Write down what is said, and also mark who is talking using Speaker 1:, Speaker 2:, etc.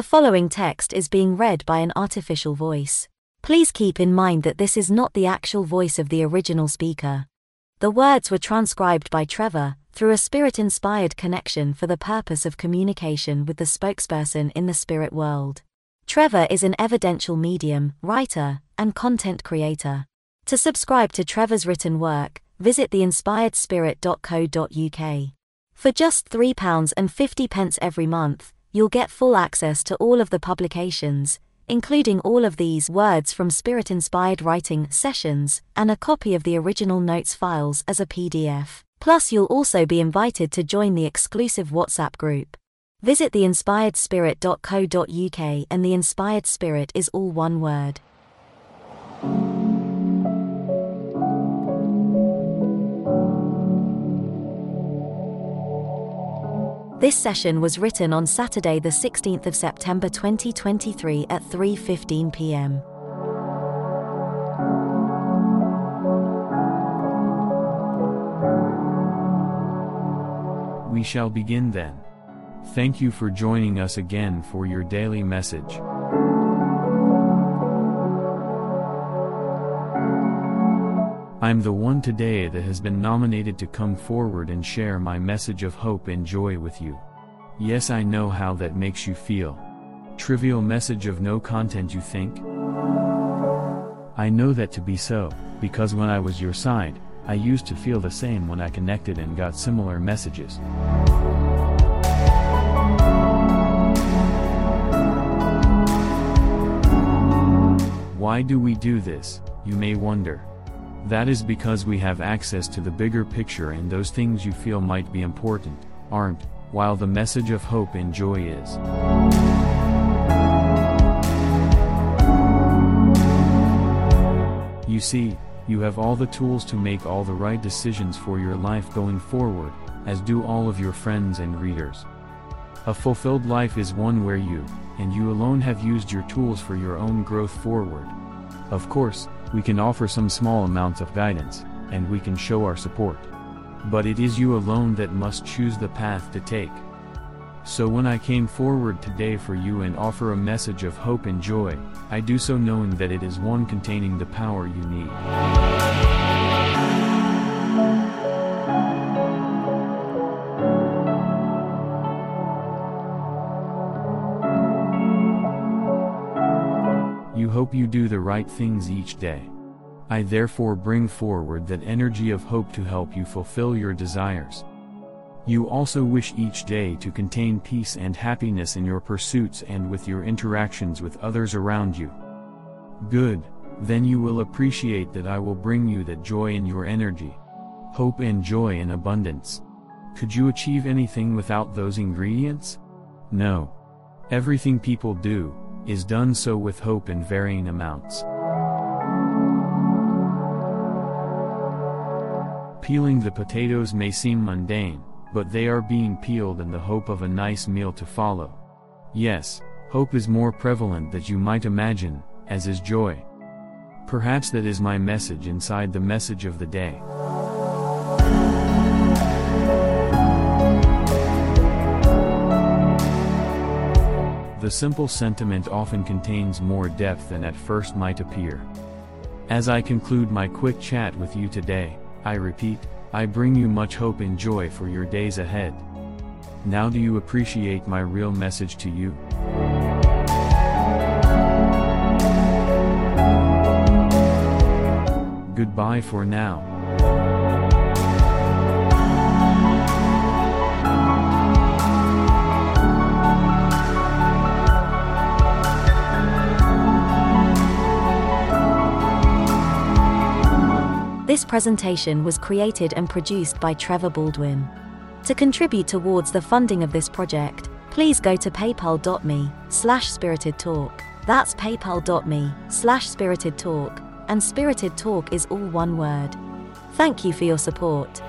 Speaker 1: The following text is being read by an artificial voice. Please keep in mind that this is not the actual voice of the original speaker. The words were transcribed by Trevor through a spirit inspired connection for the purpose of communication with the spokesperson in the spirit world. Trevor is an evidential medium, writer, and content creator. To subscribe to Trevor's written work, visit theinspiredspirit.co.uk. For just £3.50 every month, you'll get full access to all of the publications, including all of these words from spirit inspired writing sessions, and a copy of the original notes files as a PDF. Plus, you'll also be invited to join the exclusive WhatsApp group. Visit theinspiredspirit.co.uk and the Inspired Spirit is all one word. This session was written on Saturday the 16th of September 2023 at 3:15 p.m.
Speaker 2: We shall begin then. Thank you for joining us again for your daily message. I'm the one today that has been nominated to come forward and share my message of hope and joy with you. Yes, I know how that makes you feel. Trivial message of no content, you think? I know that to be so, because when I was your side, I used to feel the same when I connected and got similar messages. Why do we do this, you may wonder. That is because we have access to the bigger picture and those things you feel might be important, aren't, while the message of hope and joy is. You see, you have all the tools to make all the right decisions for your life going forward, as do all of your friends and readers. A fulfilled life is one where you, and you alone have used your tools for your own growth forward. Of course, we can offer some small amounts of guidance, and we can show our support. But it is you alone that must choose the path to take. So when I came forward today for you and offer a message of hope and joy, I do so knowing that it is one containing the power you need. Hope you do the right things each day. I therefore bring forward that energy of hope to help you fulfill your desires. You also wish each day to contain peace and happiness in your pursuits and with your interactions with others around you. Good, then you will appreciate that I will bring you that joy in your energy. Hope and joy in abundance. Could you achieve anything without those ingredients? No. Everything people do, is done so with hope in varying amounts. Peeling the potatoes may seem mundane, but they are being peeled in the hope of a nice meal to follow. Yes, hope is more prevalent than you might imagine, as is joy. Perhaps that is my message inside the message of the day. The simple sentiment often contains more depth than at first might appear. As I conclude my quick chat with you today, I repeat, I bring you much hope and joy for your days ahead. Now, do you appreciate my real message to you? Goodbye for now.
Speaker 1: This presentation was created and produced by Trevor Baldwin. To contribute towards the funding of this project, please go to paypal.me slash spirited talk. That's paypal.me slash spirited talk, and spirited talk is all one word. Thank you for your support.